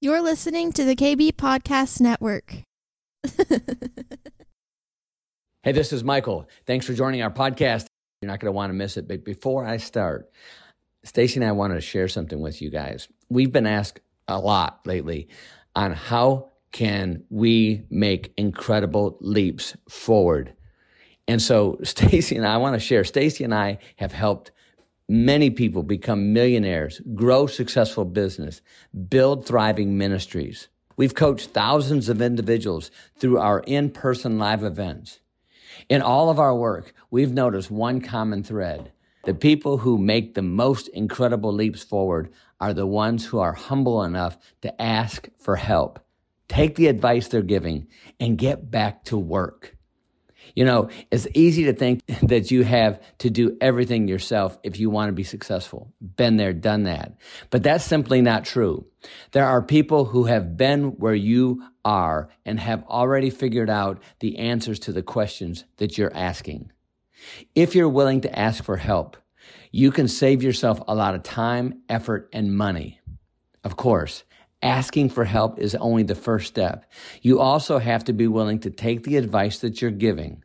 You're listening to the KB Podcast Network. hey, this is Michael. Thanks for joining our podcast. You're not going to want to miss it. But before I start, Stacy and I wanted to share something with you guys. We've been asked a lot lately on how can we make incredible leaps forward. And so Stacy and I, I want to share. Stacy and I have helped many people become millionaires, grow successful business, build thriving ministries. We've coached thousands of individuals through our in-person live events. In all of our work, we've noticed one common thread. The people who make the most incredible leaps forward are the ones who are humble enough to ask for help, take the advice they're giving, and get back to work. You know, it's easy to think that you have to do everything yourself if you want to be successful. Been there, done that. But that's simply not true. There are people who have been where you are and have already figured out the answers to the questions that you're asking. If you're willing to ask for help, you can save yourself a lot of time, effort, and money. Of course, asking for help is only the first step. You also have to be willing to take the advice that you're giving.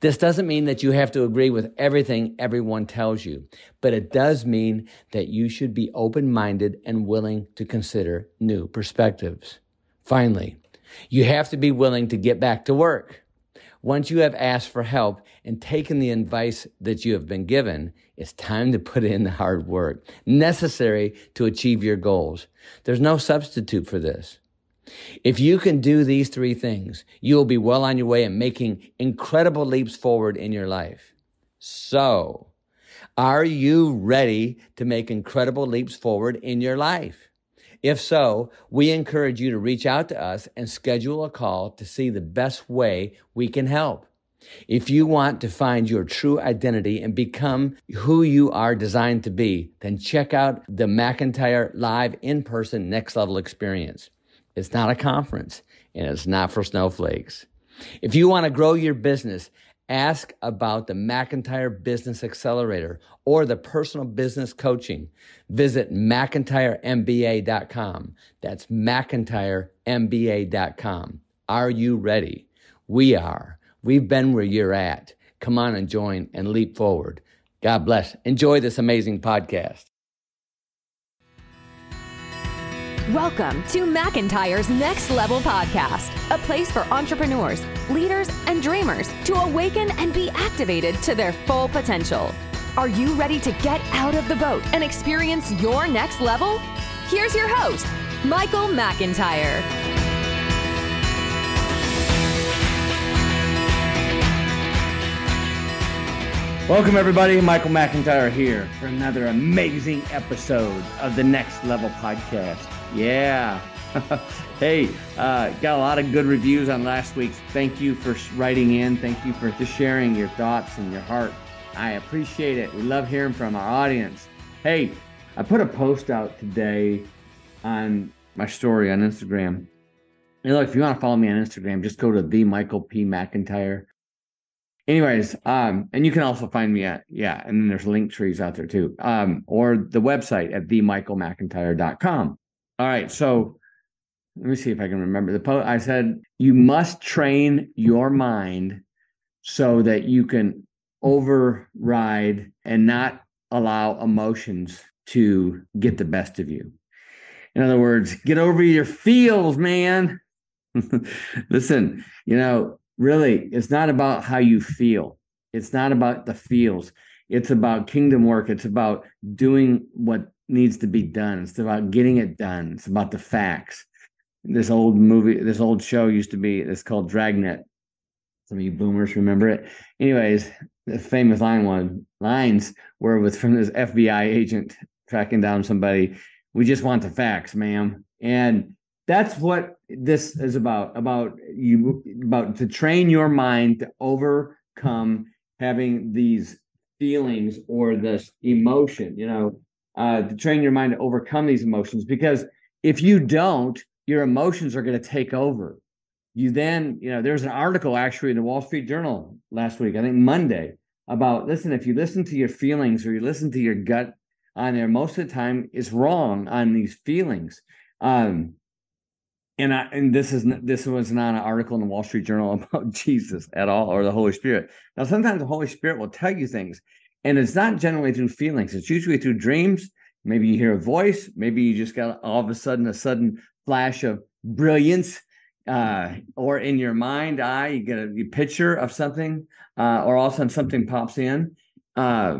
This doesn't mean that you have to agree with everything everyone tells you, but it does mean that you should be open minded and willing to consider new perspectives. Finally, you have to be willing to get back to work. Once you have asked for help and taken the advice that you have been given, it's time to put in the hard work necessary to achieve your goals. There's no substitute for this. If you can do these three things, you will be well on your way and making incredible leaps forward in your life. So, are you ready to make incredible leaps forward in your life? If so, we encourage you to reach out to us and schedule a call to see the best way we can help. If you want to find your true identity and become who you are designed to be, then check out the McIntyre Live in person next level experience. It's not a conference and it's not for snowflakes. If you want to grow your business ask about the McIntyre Business Accelerator or the personal business coaching, visit McIntyreMBA.com. That's McIntyreMBA.com. Are you ready? We are. We've been where you're at. Come on and join and leap forward. God bless. Enjoy this amazing podcast. Welcome to McIntyre's Next Level Podcast, a place for entrepreneurs, leaders, and dreamers to awaken and be activated to their full potential. Are you ready to get out of the boat and experience your next level? Here's your host, Michael McIntyre. Welcome, everybody. Michael McIntyre here for another amazing episode of the Next Level Podcast. Yeah. hey, uh, got a lot of good reviews on last week's. Thank you for writing in. Thank you for just sharing your thoughts and your heart. I appreciate it. We love hearing from our audience. Hey, I put a post out today on my story on Instagram. And look, if you want to follow me on Instagram, just go to the Michael P. McIntyre. Anyways, um, and you can also find me at yeah, and then there's Linktrees out there too. Um, or the website at themichaelmcintyre.com. All right. So let me see if I can remember the post. I said, you must train your mind so that you can override and not allow emotions to get the best of you. In other words, get over your feels, man. Listen, you know, really, it's not about how you feel. It's not about the feels. It's about kingdom work. It's about doing what needs to be done. It's about getting it done. It's about the facts. This old movie, this old show used to be, it's called Dragnet. Some of you boomers remember it. Anyways, the famous line one lines were with from this FBI agent tracking down somebody. We just want the facts, ma'am. And that's what this is about. About you about to train your mind to overcome having these feelings or this emotion. You know, uh, to train your mind to overcome these emotions. Because if you don't, your emotions are going to take over. You then, you know, there's an article actually in the Wall Street Journal last week, I think Monday, about listen, if you listen to your feelings or you listen to your gut on there, most of the time it's wrong on these feelings. Um, and I and this is this was not an article in the Wall Street Journal about Jesus at all or the Holy Spirit. Now, sometimes the Holy Spirit will tell you things, and it's not generally through feelings. It's usually through dreams. Maybe you hear a voice. Maybe you just got all of a sudden a sudden flash of brilliance, uh, or in your mind eye you get a, a picture of something, uh, or all of a sudden something pops in. Uh,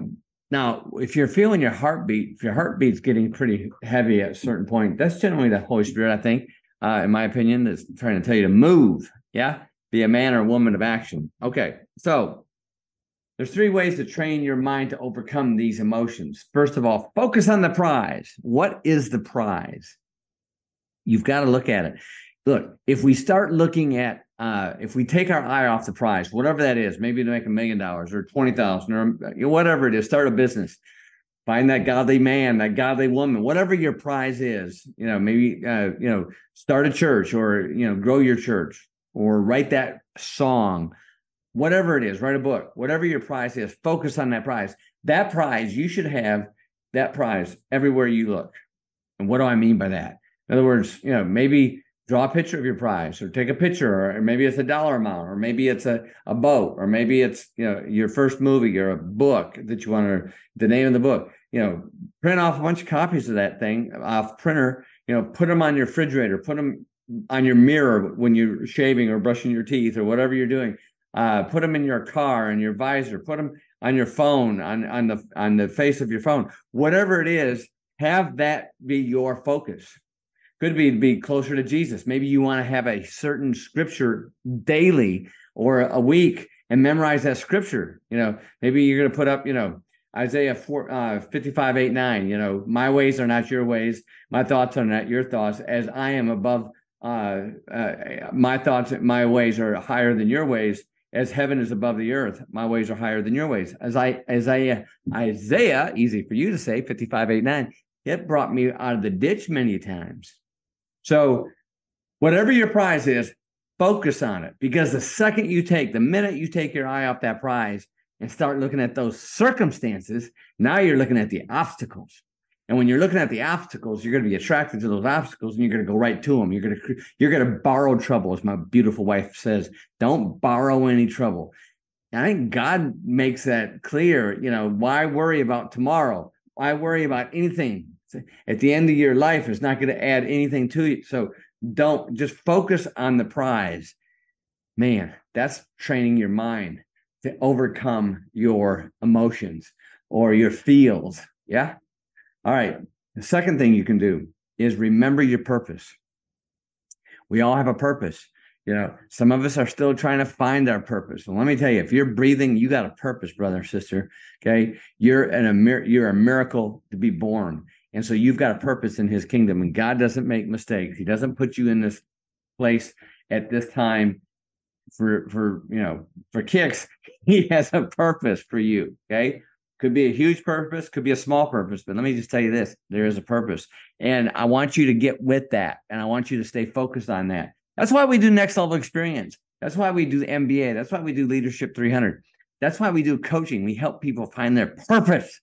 now, if you're feeling your heartbeat, if your heartbeat's getting pretty heavy at a certain point, that's generally the Holy Spirit, I think uh, in my opinion, that's trying to tell you to move. Yeah. Be a man or woman of action. Okay. So there's three ways to train your mind to overcome these emotions. First of all, focus on the prize. What is the prize? You've got to look at it. Look, if we start looking at, uh, if we take our eye off the prize, whatever that is, maybe to make a million dollars or 20,000 or whatever it is, start a business find that godly man that godly woman whatever your prize is you know maybe uh, you know start a church or you know grow your church or write that song whatever it is write a book whatever your prize is focus on that prize. That prize you should have that prize everywhere you look. And what do i mean by that? In other words you know maybe draw a picture of your prize or take a picture or maybe it's a dollar amount or maybe it's a, a boat or maybe it's you know your first movie or a book that you want to the name of the book. You know print off a bunch of copies of that thing off printer you know put them on your refrigerator put them on your mirror when you're shaving or brushing your teeth or whatever you're doing uh, put them in your car and your visor put them on your phone on on the on the face of your phone whatever it is have that be your focus could be be closer to Jesus. Maybe you want to have a certain scripture daily or a week and memorize that scripture. You know, maybe you're going to put up, you know, Isaiah 4, uh, 55, 8, 9. You know, my ways are not your ways. My thoughts are not your thoughts. As I am above, uh, uh, my thoughts, my ways are higher than your ways. As heaven is above the earth, my ways are higher than your ways. As I, as Isaiah, Isaiah, easy for you to say, 55, 8, 9. It brought me out of the ditch many times so, whatever your prize is, focus on it because the second you take, the minute you take your eye off that prize and start looking at those circumstances, now you're looking at the obstacles. And when you're looking at the obstacles, you're going to be attracted to those obstacles and you're going to go right to them. You're going to you're going to borrow trouble, as my beautiful wife says. Don't borrow any trouble. And I think God makes that clear. You know, why worry about tomorrow? Why worry about anything? at the end of your life it's not going to add anything to you so don't just focus on the prize man that's training your mind to overcome your emotions or your feels yeah all right the second thing you can do is remember your purpose we all have a purpose you know some of us are still trying to find our purpose and let me tell you if you're breathing you got a purpose brother sister okay you're an a you're a miracle to be born and so you've got a purpose in his kingdom, and God doesn't make mistakes. He doesn't put you in this place at this time for for you know for kicks. He has a purpose for you. Okay. Could be a huge purpose, could be a small purpose, but let me just tell you this there is a purpose. And I want you to get with that. And I want you to stay focused on that. That's why we do next level experience. That's why we do the MBA. That's why we do Leadership 300. That's why we do coaching. We help people find their purpose.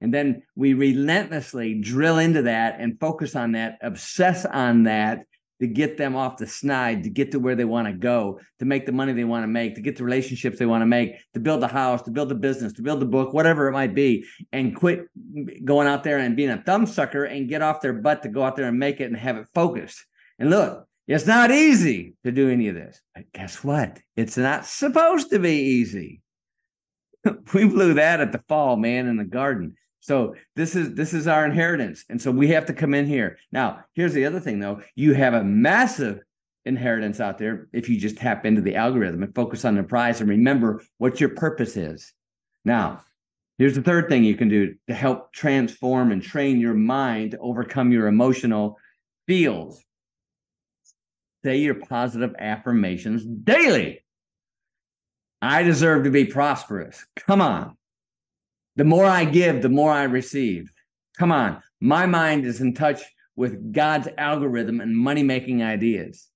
And then we relentlessly drill into that and focus on that, obsess on that to get them off the snide, to get to where they want to go, to make the money they want to make, to get the relationships they want to make, to build the house, to build the business, to build the book, whatever it might be, and quit going out there and being a thumbsucker and get off their butt to go out there and make it and have it focused. And look, it's not easy to do any of this. But guess what? It's not supposed to be easy. we blew that at the fall, man, in the garden. So this is this is our inheritance. And so we have to come in here. Now, here's the other thing though. You have a massive inheritance out there if you just tap into the algorithm and focus on the prize and remember what your purpose is. Now, here's the third thing you can do to help transform and train your mind to overcome your emotional feels. Say your positive affirmations daily. I deserve to be prosperous. Come on. The more I give, the more I receive. Come on. My mind is in touch with God's algorithm and money making ideas.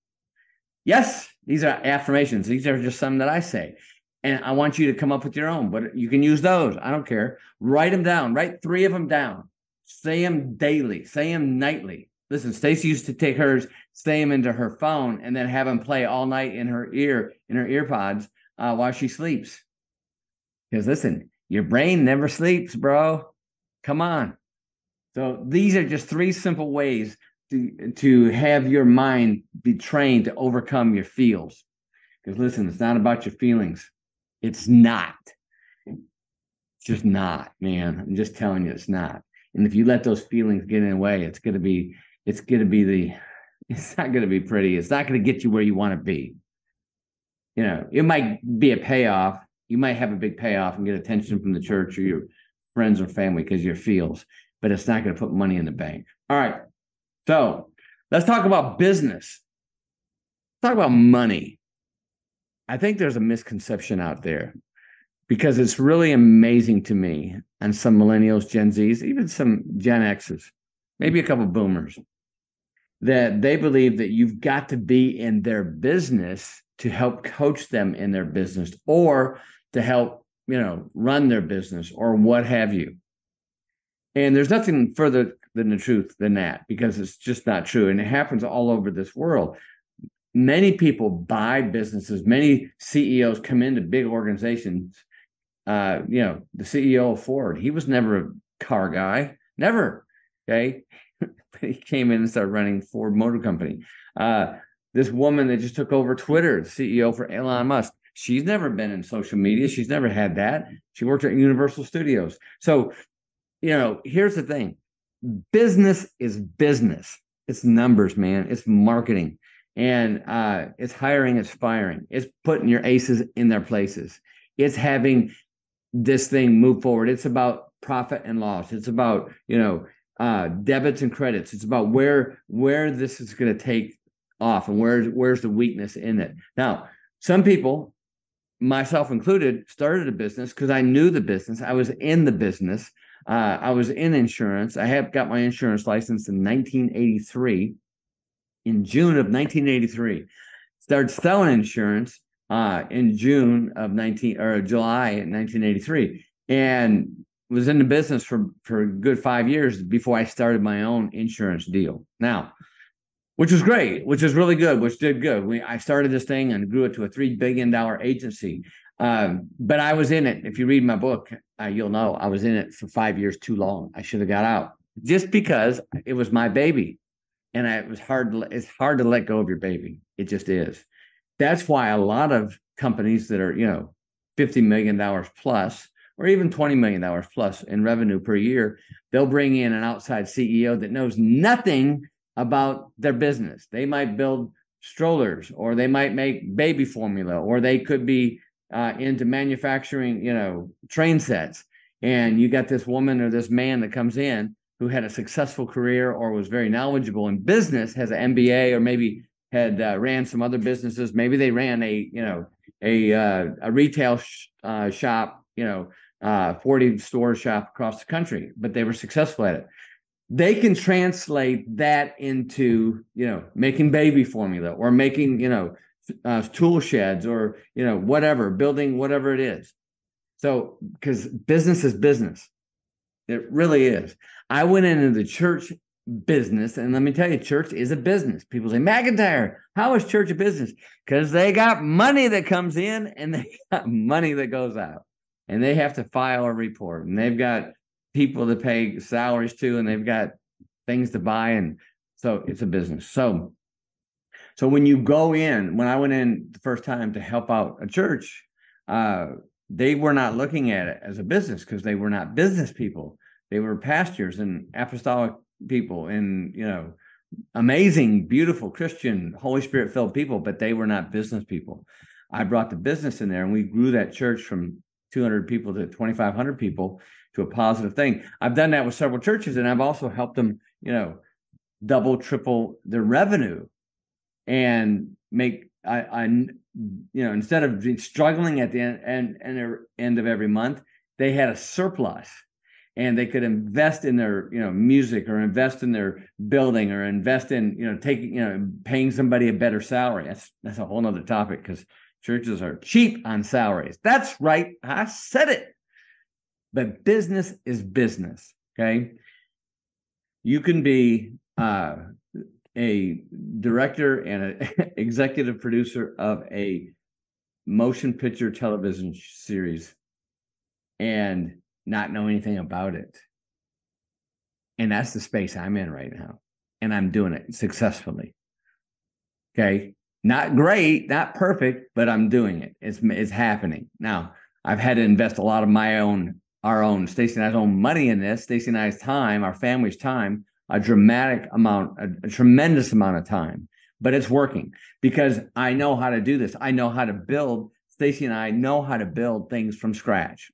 Yes, these are affirmations. These are just some that I say. And I want you to come up with your own, but you can use those. I don't care. Write them down. Write three of them down. Say them daily. Say them nightly. listen, Stacy used to take hers, say them into her phone, and then have them play all night in her ear, in her ear pods uh, while she sleeps. Because listen, your brain never sleeps, bro. Come on. So these are just three simple ways to, to have your mind be trained to overcome your feels. Because listen, it's not about your feelings. It's not. It's just not, man. I'm just telling you, it's not. And if you let those feelings get in the way, it's gonna be, it's gonna be the, it's not gonna be pretty. It's not gonna get you where you want to be. You know, it might be a payoff. You might have a big payoff and get attention from the church or your friends or family because your feels, but it's not going to put money in the bank. All right. So let's talk about business. Let's talk about money. I think there's a misconception out there because it's really amazing to me and some millennials, Gen Zs, even some Gen Xs, maybe a couple boomers, that they believe that you've got to be in their business to help coach them in their business or to help, you know, run their business or what have you. And there's nothing further than the truth than that because it's just not true. And it happens all over this world many people buy businesses many ceos come into big organizations uh, you know, the CEO of Ford, he was never a car guy, never. Okay. he came in and started running Ford Motor Company. Uh, this woman that just took over Twitter, CEO for Elon Musk, she's never been in social media. She's never had that. She worked at Universal Studios. So, you know, here's the thing business is business. It's numbers, man. It's marketing and uh, it's hiring, it's firing, it's putting your aces in their places. It's having this thing move forward. It's about profit and loss. It's about you know uh, debits and credits. It's about where where this is going to take off and where's where's the weakness in it. Now, some people, myself included, started a business because I knew the business. I was in the business. Uh, I was in insurance. I have got my insurance license in 1983. In June of 1983, started selling insurance uh, in June of 19 or July 1983, and was in the business for for a good five years before I started my own insurance deal. Now, which was great, which was really good, which did good. We I started this thing and grew it to a three billion dollar agency. Um, but I was in it. If you read my book, uh, you'll know I was in it for five years too long. I should have got out just because it was my baby, and I, it was hard. To, it's hard to let go of your baby. It just is. That's why a lot of companies that are, you know, $50 million plus or even $20 million plus in revenue per year, they'll bring in an outside CEO that knows nothing about their business. They might build strollers or they might make baby formula or they could be uh, into manufacturing, you know, train sets. And you got this woman or this man that comes in who had a successful career or was very knowledgeable in business, has an MBA or maybe had uh, ran some other businesses. Maybe they ran a you know a uh, a retail sh- uh, shop, you know, uh, forty store shop across the country, but they were successful at it. They can translate that into you know making baby formula or making you know uh, tool sheds or you know whatever building whatever it is. So because business is business, it really is. I went into the church business. And let me tell you, church is a business. People say, McIntyre, how is church a business? Because they got money that comes in and they got money that goes out. And they have to file a report. And they've got people to pay salaries to, and they've got things to buy. And so it's a business. So so when you go in, when I went in the first time to help out a church, uh, they were not looking at it as a business because they were not business people. They were pastors and apostolic people and you know amazing beautiful christian holy spirit filled people but they were not business people i brought the business in there and we grew that church from 200 people to 2500 people to a positive thing. I've done that with several churches and i've also helped them you know double triple their revenue and make i, I you know instead of struggling at the end, end, end, end of every month they had a surplus. And they could invest in their you know music or invest in their building or invest in you know taking you know paying somebody a better salary. That's that's a whole nother topic because churches are cheap on salaries. That's right. I said it but business is business okay you can be uh a director and an executive producer of a motion picture television series and not know anything about it. And that's the space I'm in right now. And I'm doing it successfully. Okay. Not great, not perfect, but I'm doing it. It's it's happening. Now, I've had to invest a lot of my own, our own, Stacy and I's own money in this, Stacy and I's time, our family's time, a dramatic amount, a, a tremendous amount of time. But it's working because I know how to do this. I know how to build. Stacy and I know how to build things from scratch.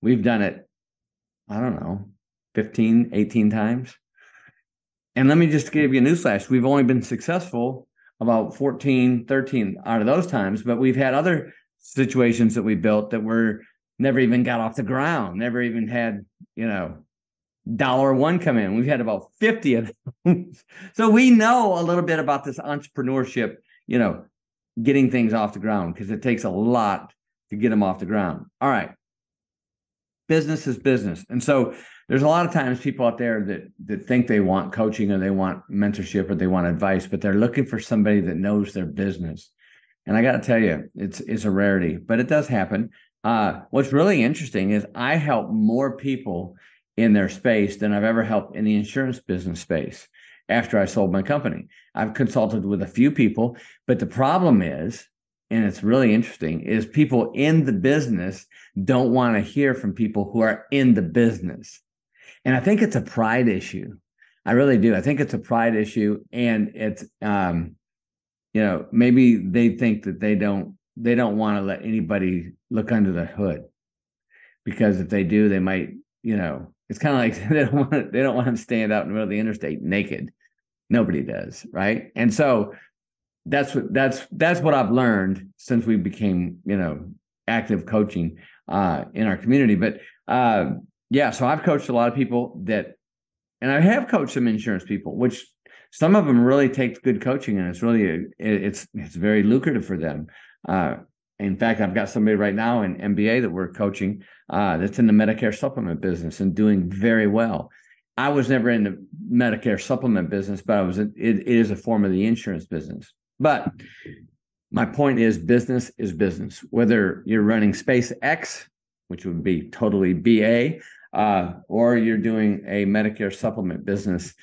We've done it, I don't know, 15, 18 times. And let me just give you a newsflash. We've only been successful about 14, 13 out of those times, but we've had other situations that we built that were never even got off the ground, never even had, you know, dollar one come in. We've had about 50 of them. so we know a little bit about this entrepreneurship, you know, getting things off the ground because it takes a lot to get them off the ground. All right. Business is business. And so there's a lot of times people out there that that think they want coaching or they want mentorship or they want advice, but they're looking for somebody that knows their business. And I got to tell you, it's it's a rarity, but it does happen. Uh, what's really interesting is I help more people in their space than I've ever helped in the insurance business space after I sold my company. I've consulted with a few people, but the problem is, and it's really interesting, is people in the business don't want to hear from people who are in the business. And I think it's a pride issue. I really do. I think it's a pride issue. And it's um, you know, maybe they think that they don't they don't want to let anybody look under the hood. Because if they do, they might, you know, it's kind of like they don't want they don't want to stand out in the middle of the interstate naked. Nobody does, right? And so that's what that's that's what I've learned since we became, you know, active coaching uh, in our community. But uh, yeah, so I've coached a lot of people that, and I have coached some insurance people, which some of them really take good coaching, and it's really it's it's very lucrative for them. Uh, in fact, I've got somebody right now in MBA that we're coaching uh, that's in the Medicare supplement business and doing very well. I was never in the Medicare supplement business, but I was. In, it, it is a form of the insurance business. But my point is, business is business. Whether you're running SpaceX, which would be totally BA, uh, or you're doing a Medicare supplement business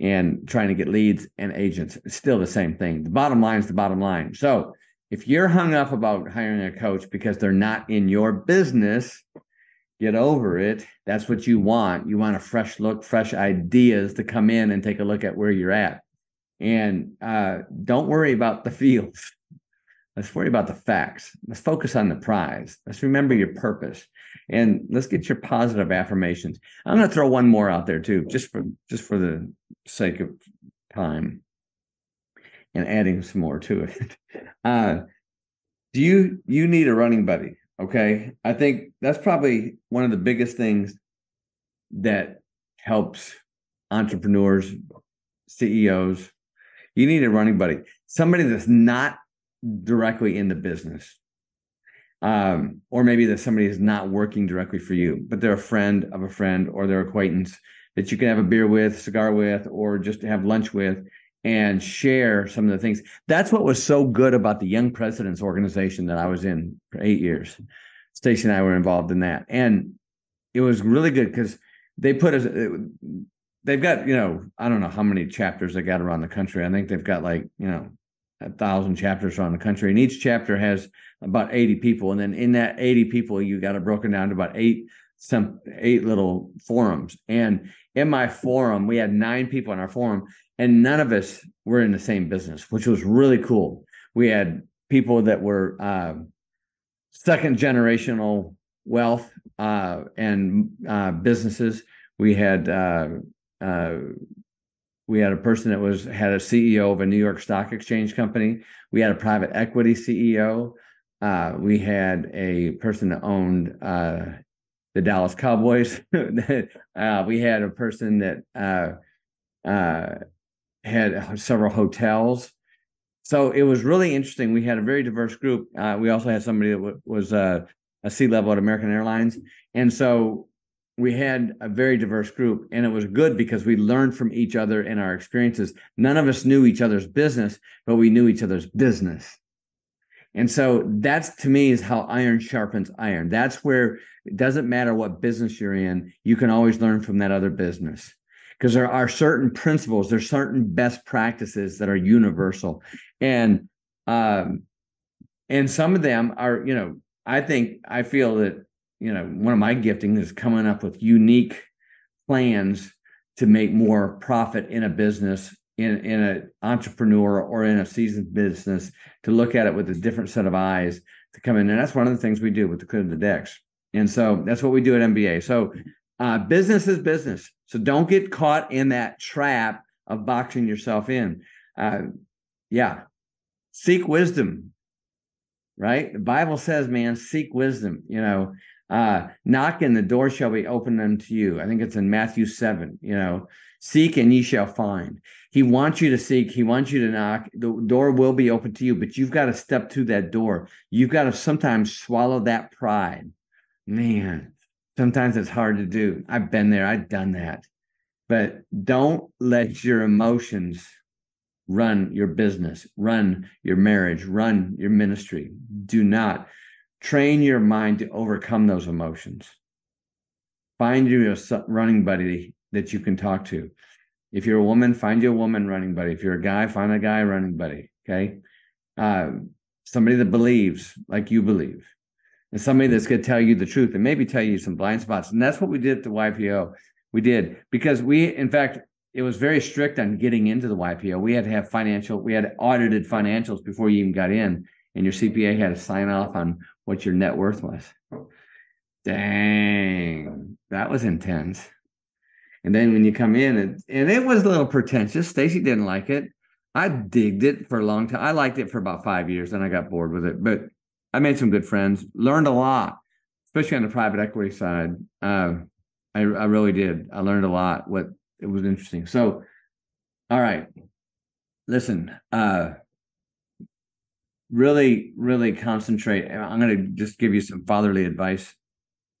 and trying to get leads and agents. It's still the same thing. The bottom line is the bottom line. So if you're hung up about hiring a coach because they're not in your business, get over it. That's what you want. You want a fresh look, fresh ideas to come in and take a look at where you're at. And uh, don't worry about the fields. Let's worry about the facts. Let's focus on the prize. Let's remember your purpose and let's get your positive affirmations. I'm going to throw one more out there too, just for just for the sake of time and adding some more to it. Uh, do you you need a running buddy? Okay, I think that's probably one of the biggest things that helps entrepreneurs, CEOs. You need a running buddy, somebody that's not directly in the business um, or maybe that somebody is not working directly for you, but they're a friend of a friend or their acquaintance that you can have a beer with, cigar with, or just have lunch with and share some of the things. That's what was so good about the Young Presidents organization that I was in for eight years. Stacy and I were involved in that. And it was really good because they put us, they've got, you know, I don't know how many chapters they got around the country. I think they've got like, you know, a thousand chapters around the country, and each chapter has about 80 people. And then in that 80 people, you got it broken down to about eight some eight little forums. And in my forum, we had nine people in our forum, and none of us were in the same business, which was really cool. We had people that were uh, second generational wealth uh, and uh, businesses. We had uh, uh, we had a person that was had a CEO of a New York Stock Exchange company. We had a private equity CEO. Uh, we had a person that owned the Dallas Cowboys. we had a person that had several hotels. So it was really interesting. We had a very diverse group. Uh, we also had somebody that w- was a C level at American Airlines, and so we had a very diverse group and it was good because we learned from each other and our experiences none of us knew each other's business but we knew each other's business and so that's to me is how iron sharpens iron that's where it doesn't matter what business you're in you can always learn from that other business because there are certain principles there's certain best practices that are universal and um and some of them are you know i think i feel that you know, one of my gifting is coming up with unique plans to make more profit in a business, in in an entrepreneur or in a seasoned business, to look at it with a different set of eyes to come in. And that's one of the things we do with the Clear the Decks. And so that's what we do at MBA. So uh, business is business. So don't get caught in that trap of boxing yourself in. Uh, yeah. Seek wisdom, right? The Bible says, man, seek wisdom. You know, uh, knock and the door shall be opened unto you. I think it's in Matthew 7, you know, seek and ye shall find. He wants you to seek, he wants you to knock. The door will be open to you, but you've got to step through that door. You've got to sometimes swallow that pride. Man, sometimes it's hard to do. I've been there, I've done that. But don't let your emotions run your business, run your marriage, run your ministry. Do not train your mind to overcome those emotions. Find you a running buddy that you can talk to. If you're a woman, find you a woman running buddy. If you're a guy, find a guy running buddy. Okay. Uh, somebody that believes like you believe, and somebody that's going to tell you the truth and maybe tell you some blind spots. And that's what we did at the YPO. We did because we, in fact, it was very strict on getting into the YPO. We had to have financial, we had audited financials before you even got in, and your CPA had to sign off on what your net worth was. Dang, that was intense. And then when you come in, and, and it was a little pretentious. Stacy didn't like it. I digged it for a long time. I liked it for about five years, then I got bored with it. But I made some good friends, learned a lot, especially on the private equity side. Uh, I, I really did. I learned a lot. What it was interesting. So, all right, listen. Uh, really, really concentrate. I'm going to just give you some fatherly advice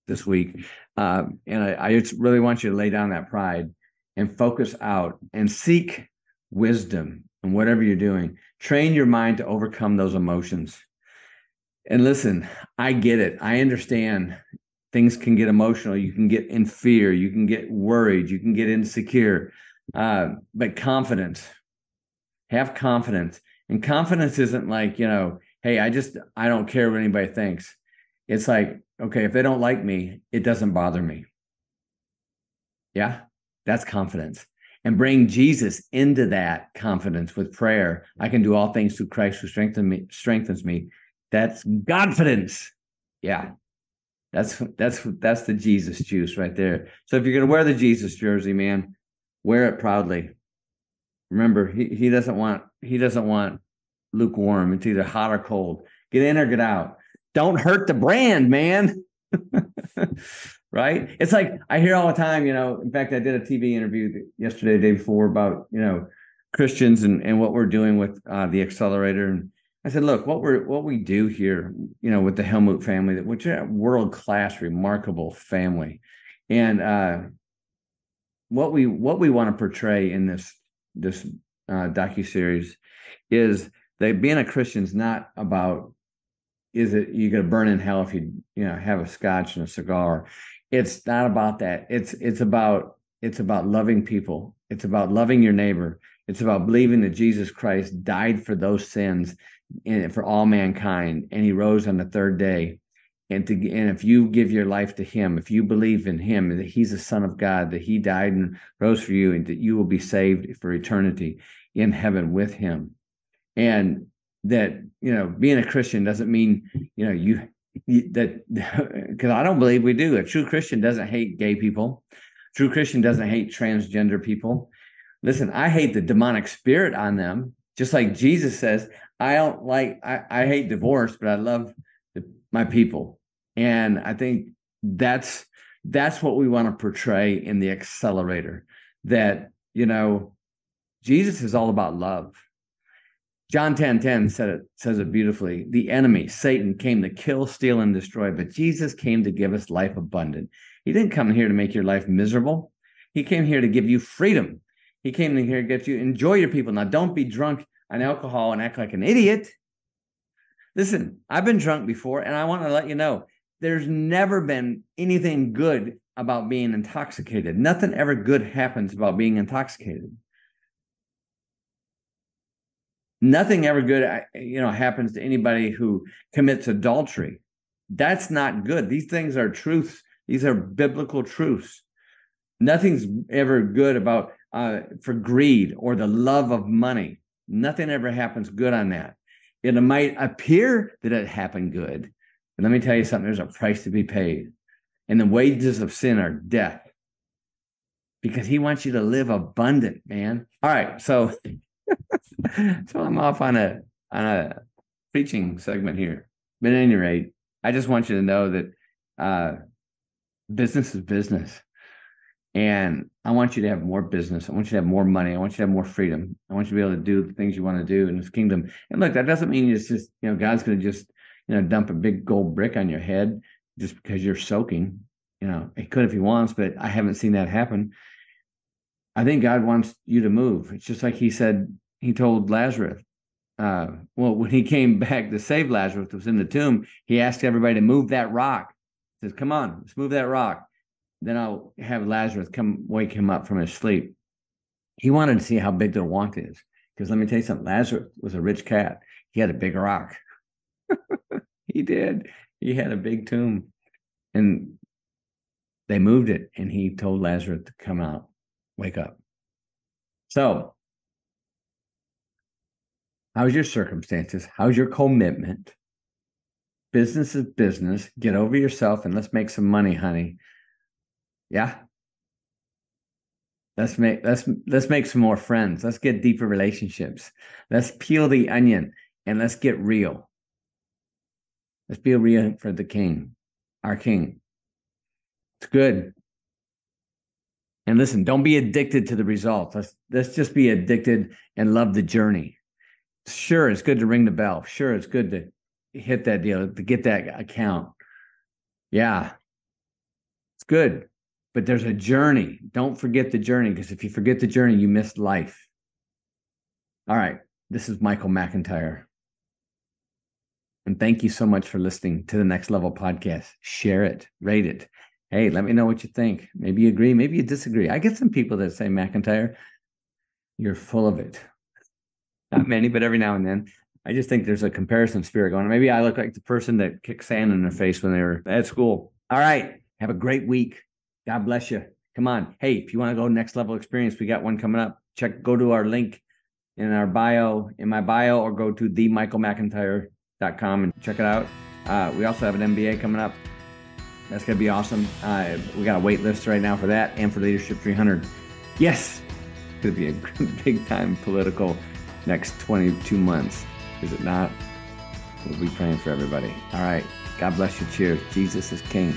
this week. Uh, and I, I just really want you to lay down that pride and focus out and seek wisdom in whatever you're doing. Train your mind to overcome those emotions. And listen, I get it. I understand things can get emotional. You can get in fear. You can get worried. You can get insecure. Uh, but confidence, have confidence and confidence isn't like, you know, hey, I just, I don't care what anybody thinks. It's like, okay, if they don't like me, it doesn't bother me. Yeah, that's confidence. And bring Jesus into that confidence with prayer. I can do all things through Christ who strengthens me, strengthens me. That's confidence. Yeah. That's that's that's the Jesus juice right there. So if you're gonna wear the Jesus jersey, man, wear it proudly. Remember, he, he doesn't want he doesn't want lukewarm. It's either hot or cold. Get in or get out. Don't hurt the brand, man. right? It's like I hear all the time, you know. In fact, I did a TV interview yesterday, day before, about you know Christians and and what we're doing with uh, the accelerator. And I said, look, what we're what we do here, you know, with the Helmut family, which is a world class, remarkable family, and uh, what we what we want to portray in this this uh, docu series is that being a Christian is not about is it you're gonna burn in hell if you you know have a scotch and a cigar. It's not about that. It's it's about it's about loving people. It's about loving your neighbor. It's about believing that Jesus Christ died for those sins and for all mankind, and He rose on the third day. And to and if you give your life to Him, if you believe in Him that He's the Son of God, that He died and rose for you, and that you will be saved for eternity in heaven with him. And that you know being a christian doesn't mean you know you, you that because i don't believe we do. A true christian doesn't hate gay people. True christian doesn't hate transgender people. Listen i hate the demonic spirit on them just like jesus says i don't like i, I hate divorce but i love the, my people and i think that's that's what we want to portray in the accelerator that you know Jesus is all about love. John 10 10 said it, says it beautifully. The enemy, Satan, came to kill, steal, and destroy, but Jesus came to give us life abundant. He didn't come here to make your life miserable. He came here to give you freedom. He came in here to get you enjoy your people. Now, don't be drunk on alcohol and act like an idiot. Listen, I've been drunk before, and I want to let you know there's never been anything good about being intoxicated. Nothing ever good happens about being intoxicated. Nothing ever good, uh, you know, happens to anybody who commits adultery. That's not good. These things are truths. These are biblical truths. Nothing's ever good about uh, for greed or the love of money. Nothing ever happens good on that. It might appear that it happened good, but let me tell you something. There's a price to be paid, and the wages of sin are death. Because He wants you to live abundant, man. All right, so so I'm off on a on a preaching segment here. But at any rate, I just want you to know that uh, business is business. And I want you to have more business. I want you to have more money. I want you to have more freedom. I want you to be able to do the things you want to do in this kingdom. And look, that doesn't mean it's just, you know, God's going to just, you know, dump a big gold brick on your head just because you're soaking. You know, he could if he wants, but I haven't seen that happen. I think God wants you to move. It's just like he said, he told Lazarus, uh, well, when he came back to save Lazarus, who was in the tomb, he asked everybody to move that rock. He says, Come on, let's move that rock. Then I'll have Lazarus come wake him up from his sleep. He wanted to see how big the want is. Because let me tell you something, Lazarus was a rich cat. He had a big rock. he did. He had a big tomb. And they moved it, and he told Lazarus to come out, wake up. So, how's your circumstances? How's your commitment? Business is business. Get over yourself and let's make some money, honey. Yeah. Let's make let's let's make some more friends. Let's get deeper relationships. Let's peel the onion and let's get real. Let's be real for the king, our king. It's good. And listen, don't be addicted to the results. Let's let's just be addicted and love the journey. Sure, it's good to ring the bell. Sure, it's good to hit that deal, to get that account. Yeah. It's good but there's a journey. Don't forget the journey because if you forget the journey, you miss life. All right. This is Michael McIntyre. And thank you so much for listening to the Next Level podcast. Share it, rate it. Hey, let me know what you think. Maybe you agree, maybe you disagree. I get some people that say, McIntyre, you're full of it. Not many, but every now and then. I just think there's a comparison spirit going. on. Maybe I look like the person that kicked sand in their face when they were at school. All right. Have a great week. God bless you. Come on. Hey, if you want to go next level experience, we got one coming up. Check, go to our link in our bio, in my bio, or go to themichaelmcintyre.com and check it out. Uh, we also have an MBA coming up. That's going to be awesome. Uh, we got a wait list right now for that and for Leadership 300. Yes, it's going to be a big time political next 22 months. Is it not? We'll be praying for everybody. All right. God bless you. Cheers. Jesus is King.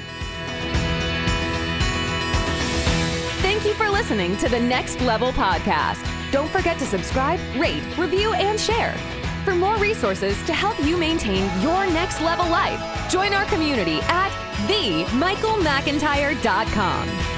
Listening to the Next Level Podcast. Don't forget to subscribe, rate, review, and share. For more resources to help you maintain your next level life, join our community at themichaelmcintyre.com.